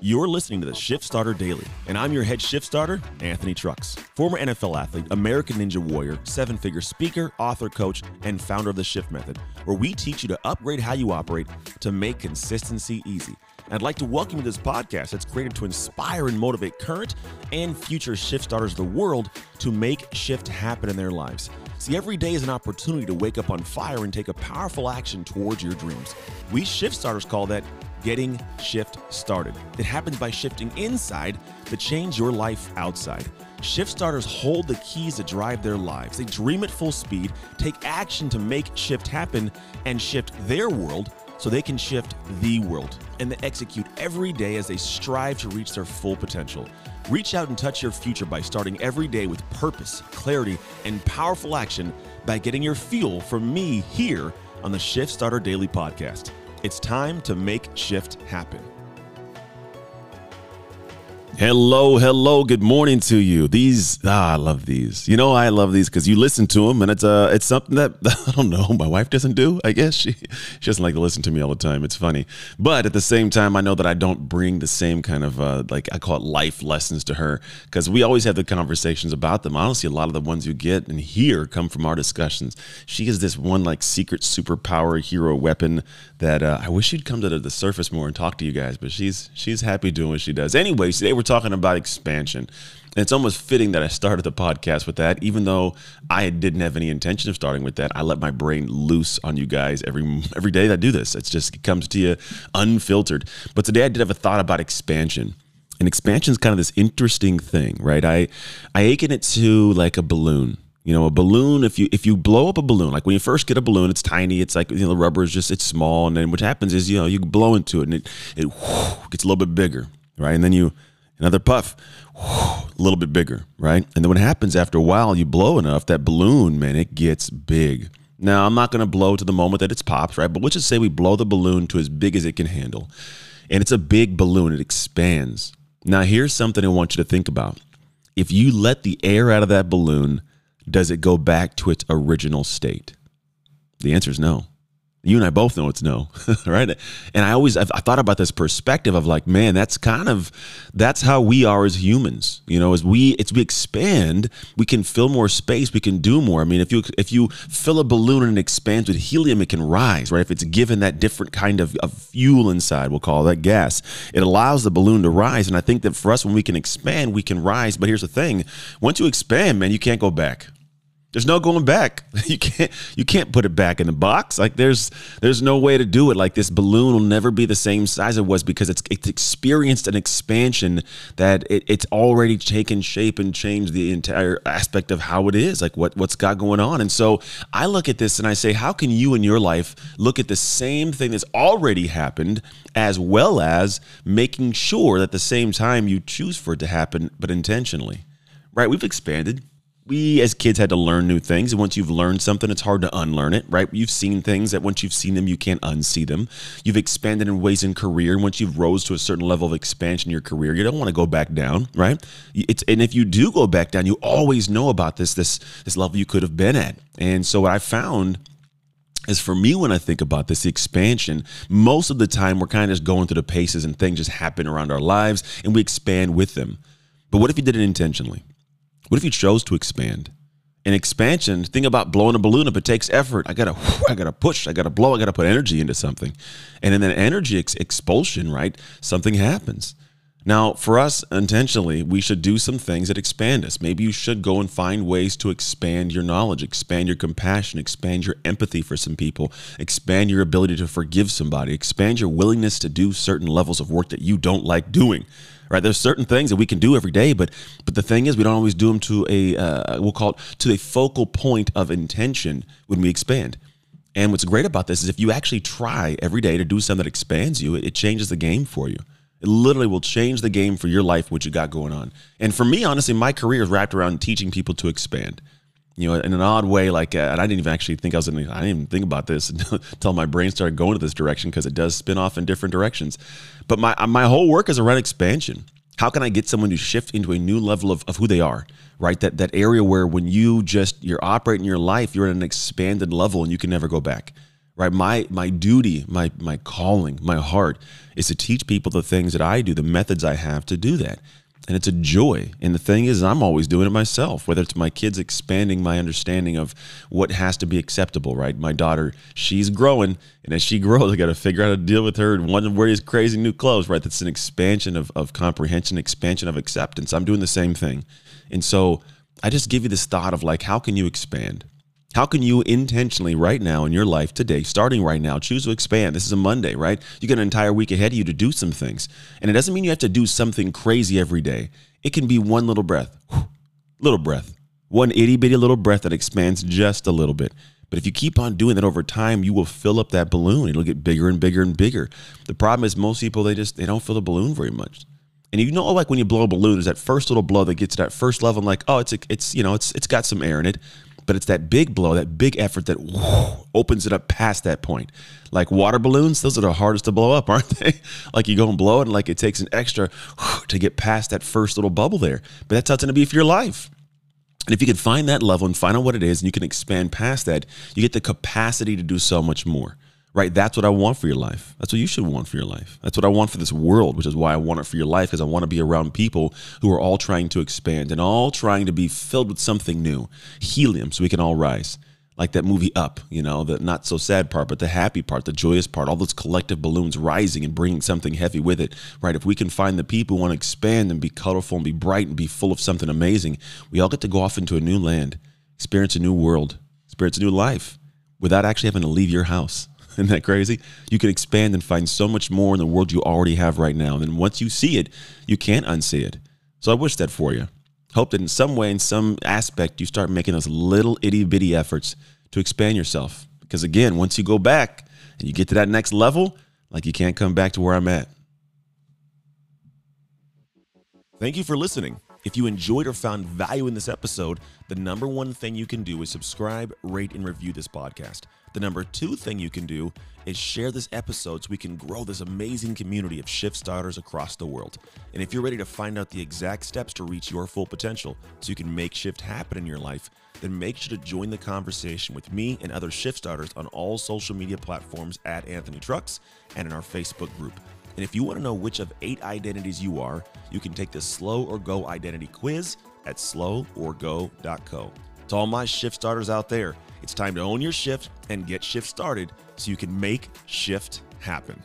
You're listening to the Shift Starter Daily, and I'm your head shift starter, Anthony Trucks. Former NFL athlete, American Ninja Warrior, seven figure speaker, author, coach, and founder of the Shift Method, where we teach you to upgrade how you operate to make consistency easy. I'd like to welcome you to this podcast that's created to inspire and motivate current and future shift starters of the world to make shift happen in their lives. See, every day is an opportunity to wake up on fire and take a powerful action towards your dreams. We shift starters call that getting shift started. It happens by shifting inside to change your life outside. Shift starters hold the keys to drive their lives. They dream at full speed, take action to make shift happen, and shift their world so they can shift the world. And they execute every day as they strive to reach their full potential. Reach out and touch your future by starting every day with purpose, clarity, and powerful action by getting your fuel from me here on the Shift Starter Daily Podcast. It's time to make shift happen. Hello, hello, good morning to you. These, ah, I love these. You know, I love these because you listen to them, and it's uh, it's something that I don't know. My wife doesn't do. I guess she she doesn't like to listen to me all the time. It's funny, but at the same time, I know that I don't bring the same kind of uh, like I call it life lessons to her because we always have the conversations about them. Honestly, a lot of the ones you get and hear come from our discussions. She is this one like secret superpower hero weapon that uh, I wish she'd come to the, surface more and talk to you guys, but she's she's happy doing what she does. Anyways, today we're we're talking about expansion. And it's almost fitting that I started the podcast with that, even though I didn't have any intention of starting with that. I let my brain loose on you guys every every day that I do this. It's just it comes to you unfiltered. But today I did have a thought about expansion. And expansion is kind of this interesting thing, right? I I akin it to like a balloon. You know, a balloon. If you if you blow up a balloon, like when you first get a balloon, it's tiny. It's like you know the rubber is just it's small, and then what happens is you know you blow into it and it it whoosh, gets a little bit bigger, right? And then you another puff, a little bit bigger, right? And then what happens after a while, you blow enough, that balloon, man, it gets big. Now, I'm not going to blow to the moment that it's popped, right? But let's just say we blow the balloon to as big as it can handle. And it's a big balloon, it expands. Now, here's something I want you to think about. If you let the air out of that balloon, does it go back to its original state? The answer is no you and I both know it's no, right? And I always I thought about this perspective of like, man, that's kind of that's how we are as humans. You know, as we as we expand, we can fill more space, we can do more. I mean, if you if you fill a balloon and it expands with helium, it can rise, right? If it's given that different kind of, of fuel inside, we'll call that gas, it allows the balloon to rise. And I think that for us, when we can expand, we can rise. But here's the thing: once you expand, man, you can't go back there's no going back. You can't you can't put it back in the box. Like there's there's no way to do it. Like this balloon will never be the same size it was because it's it's experienced an expansion that it, it's already taken shape and changed the entire aspect of how it is. Like what what's got going on. And so I look at this and I say, how can you in your life look at the same thing that's already happened as well as making sure that at the same time you choose for it to happen, but intentionally. Right? We've expanded we as kids had to learn new things. And once you've learned something it's hard to unlearn it right? You've seen things that once you've seen them you can't unsee them. You've expanded in ways in career. And once you've rose to a certain level of expansion in your career you don't want to go back down right? It's and if you do go back down you always know about this this this level you could have been at. And so what i found is for me when I think about this expansion, most of the time we're kind of just going through the paces and things just happen around our lives and we expand with them. But what if you did it intentionally? What if you chose to expand? In expansion, think about blowing a balloon up. It takes effort. I gotta, I gotta push. I gotta blow. I gotta put energy into something, and in that energy ex- expulsion, right, something happens. Now, for us, intentionally, we should do some things that expand us. Maybe you should go and find ways to expand your knowledge, expand your compassion, expand your empathy for some people, expand your ability to forgive somebody, expand your willingness to do certain levels of work that you don't like doing right? There's certain things that we can do every day, but but the thing is, we don't always do them to a uh, we'll call it to a focal point of intention when we expand. And what's great about this is if you actually try every day to do something that expands you, it, it changes the game for you. It literally will change the game for your life, what you got going on. And for me, honestly, my career is wrapped around teaching people to expand you know, in an odd way, like, uh, and I didn't even actually think I was in, I didn't even think about this until my brain started going to this direction because it does spin off in different directions. But my, uh, my whole work is around expansion. How can I get someone to shift into a new level of, of who they are, right? That, that area where when you just, you're operating your life, you're at an expanded level and you can never go back right? My my duty, my my calling, my heart is to teach people the things that I do, the methods I have to do that. And it's a joy. And the thing is, I'm always doing it myself, whether it's my kids expanding my understanding of what has to be acceptable, right? My daughter, she's growing. And as she grows, I got to figure out how to deal with her and to wear these crazy new clothes, right? That's an expansion of, of comprehension, expansion of acceptance. I'm doing the same thing. And so I just give you this thought of like, how can you expand? How can you intentionally, right now in your life today, starting right now, choose to expand? This is a Monday, right? You got an entire week ahead of you to do some things. And it doesn't mean you have to do something crazy every day. It can be one little breath, little breath, one itty bitty little breath that expands just a little bit. But if you keep on doing that over time, you will fill up that balloon. It'll get bigger and bigger and bigger. The problem is most people they just they don't fill the balloon very much. And you know, like when you blow a balloon, there's that first little blow that gets to that first level. And like, oh, it's it's you know, it's it's got some air in it but it's that big blow, that big effort that whoo, opens it up past that point. Like water balloons, those are the hardest to blow up, aren't they? like you go and blow it, and like it takes an extra whoo, to get past that first little bubble there. But that's how it's going to be for your life. And if you can find that level and find out what it is, and you can expand past that, you get the capacity to do so much more right? That's what I want for your life. That's what you should want for your life. That's what I want for this world, which is why I want it for your life, because I want to be around people who are all trying to expand and all trying to be filled with something new, helium, so we can all rise. Like that movie Up, you know, the not so sad part, but the happy part, the joyous part, all those collective balloons rising and bringing something heavy with it, right? If we can find the people who want to expand and be colorful and be bright and be full of something amazing, we all get to go off into a new land, experience a new world, experience a new life without actually having to leave your house. Isn't that crazy? You can expand and find so much more in the world you already have right now. And then once you see it, you can't unsee it. So I wish that for you. Hope that in some way, in some aspect, you start making those little itty bitty efforts to expand yourself. Because again, once you go back and you get to that next level, like you can't come back to where I'm at. Thank you for listening. If you enjoyed or found value in this episode, the number one thing you can do is subscribe, rate, and review this podcast. The number two thing you can do is share this episode so we can grow this amazing community of shift starters across the world. And if you're ready to find out the exact steps to reach your full potential so you can make shift happen in your life, then make sure to join the conversation with me and other shift starters on all social media platforms at Anthony Trucks and in our Facebook group. And if you want to know which of eight identities you are, you can take the Slow or Go identity quiz at sloworgo.co. To all my shift starters out there, it's time to own your shift and get shift started so you can make shift happen.